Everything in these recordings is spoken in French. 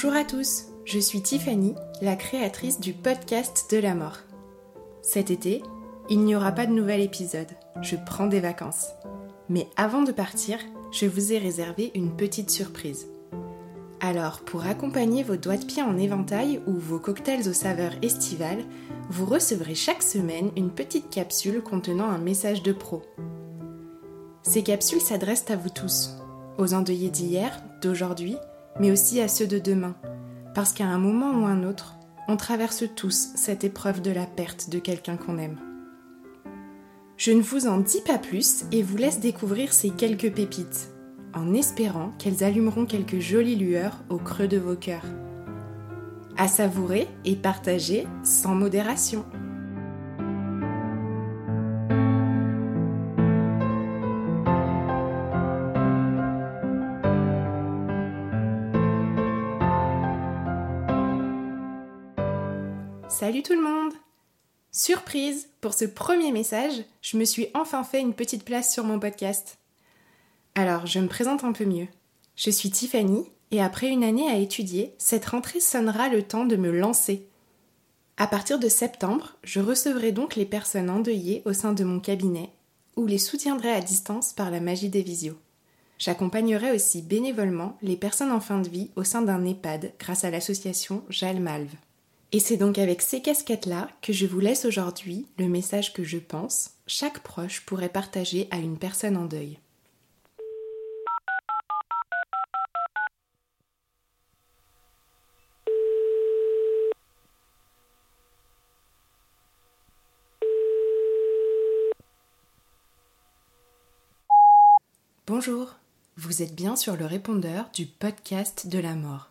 Bonjour à tous, je suis Tiffany, la créatrice du podcast de la mort. Cet été, il n'y aura pas de nouvel épisode, je prends des vacances. Mais avant de partir, je vous ai réservé une petite surprise. Alors, pour accompagner vos doigts de pied en éventail ou vos cocktails aux saveurs estivales, vous recevrez chaque semaine une petite capsule contenant un message de pro. Ces capsules s'adressent à vous tous, aux endeuillés d'hier, d'aujourd'hui mais aussi à ceux de demain, parce qu'à un moment ou un autre, on traverse tous cette épreuve de la perte de quelqu'un qu'on aime. Je ne vous en dis pas plus et vous laisse découvrir ces quelques pépites, en espérant qu'elles allumeront quelques jolies lueurs au creux de vos cœurs. À savourer et partager sans modération. Salut tout le monde Surprise Pour ce premier message, je me suis enfin fait une petite place sur mon podcast. Alors, je me présente un peu mieux. Je suis Tiffany et après une année à étudier, cette rentrée sonnera le temps de me lancer. À partir de septembre, je recevrai donc les personnes endeuillées au sein de mon cabinet ou les soutiendrai à distance par la magie des visios. J'accompagnerai aussi bénévolement les personnes en fin de vie au sein d'un EHPAD grâce à l'association Jalmalve. Et c'est donc avec ces casquettes-là que je vous laisse aujourd'hui le message que je pense chaque proche pourrait partager à une personne en deuil. Bonjour, vous êtes bien sur le répondeur du podcast de la mort.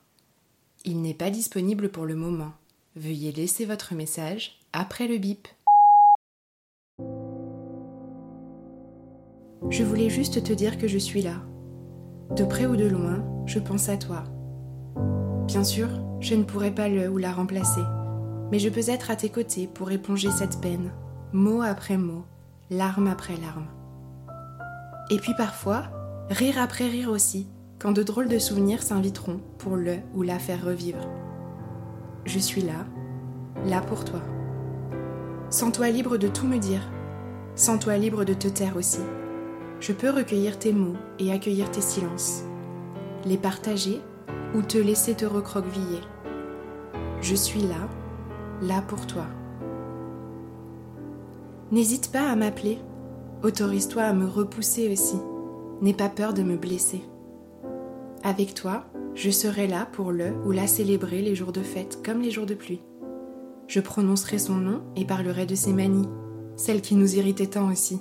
Il n'est pas disponible pour le moment. Veuillez laisser votre message après le bip. Je voulais juste te dire que je suis là. De près ou de loin, je pense à toi. Bien sûr, je ne pourrai pas le ou la remplacer, mais je peux être à tes côtés pour éponger cette peine, mot après mot, larme après larme. Et puis parfois, rire après rire aussi, quand de drôles de souvenirs s'inviteront pour le ou la faire revivre je suis là, là pour toi. Sens-toi libre de tout me dire. Sens-toi libre de te taire aussi. Je peux recueillir tes mots et accueillir tes silences. Les partager ou te laisser te recroqueviller. Je suis là, là pour toi. N'hésite pas à m'appeler. Autorise-toi à me repousser aussi. N'aie pas peur de me blesser. Avec toi, je serai là pour le ou la célébrer les jours de fête comme les jours de pluie. Je prononcerai son nom et parlerai de ses manies, celles qui nous irritaient tant aussi.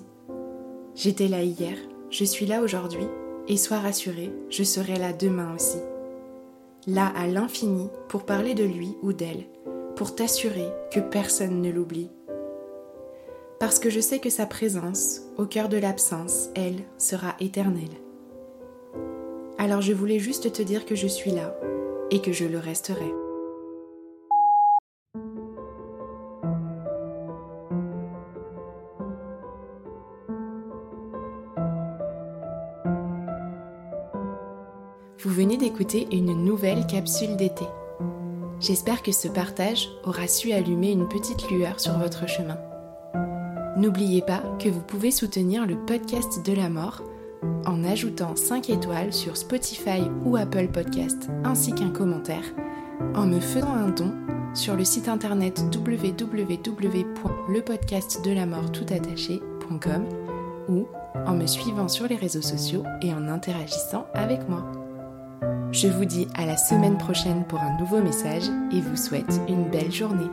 J'étais là hier, je suis là aujourd'hui, et sois rassuré, je serai là demain aussi. Là à l'infini pour parler de lui ou d'elle, pour t'assurer que personne ne l'oublie. Parce que je sais que sa présence, au cœur de l'absence, elle, sera éternelle. Alors je voulais juste te dire que je suis là et que je le resterai. Vous venez d'écouter une nouvelle capsule d'été. J'espère que ce partage aura su allumer une petite lueur sur votre chemin. N'oubliez pas que vous pouvez soutenir le podcast de la mort en ajoutant 5 étoiles sur Spotify ou Apple Podcast ainsi qu'un commentaire en me faisant un don sur le site internet www.lepodcastdelamortoutattaché.com ou en me suivant sur les réseaux sociaux et en interagissant avec moi. Je vous dis à la semaine prochaine pour un nouveau message et vous souhaite une belle journée.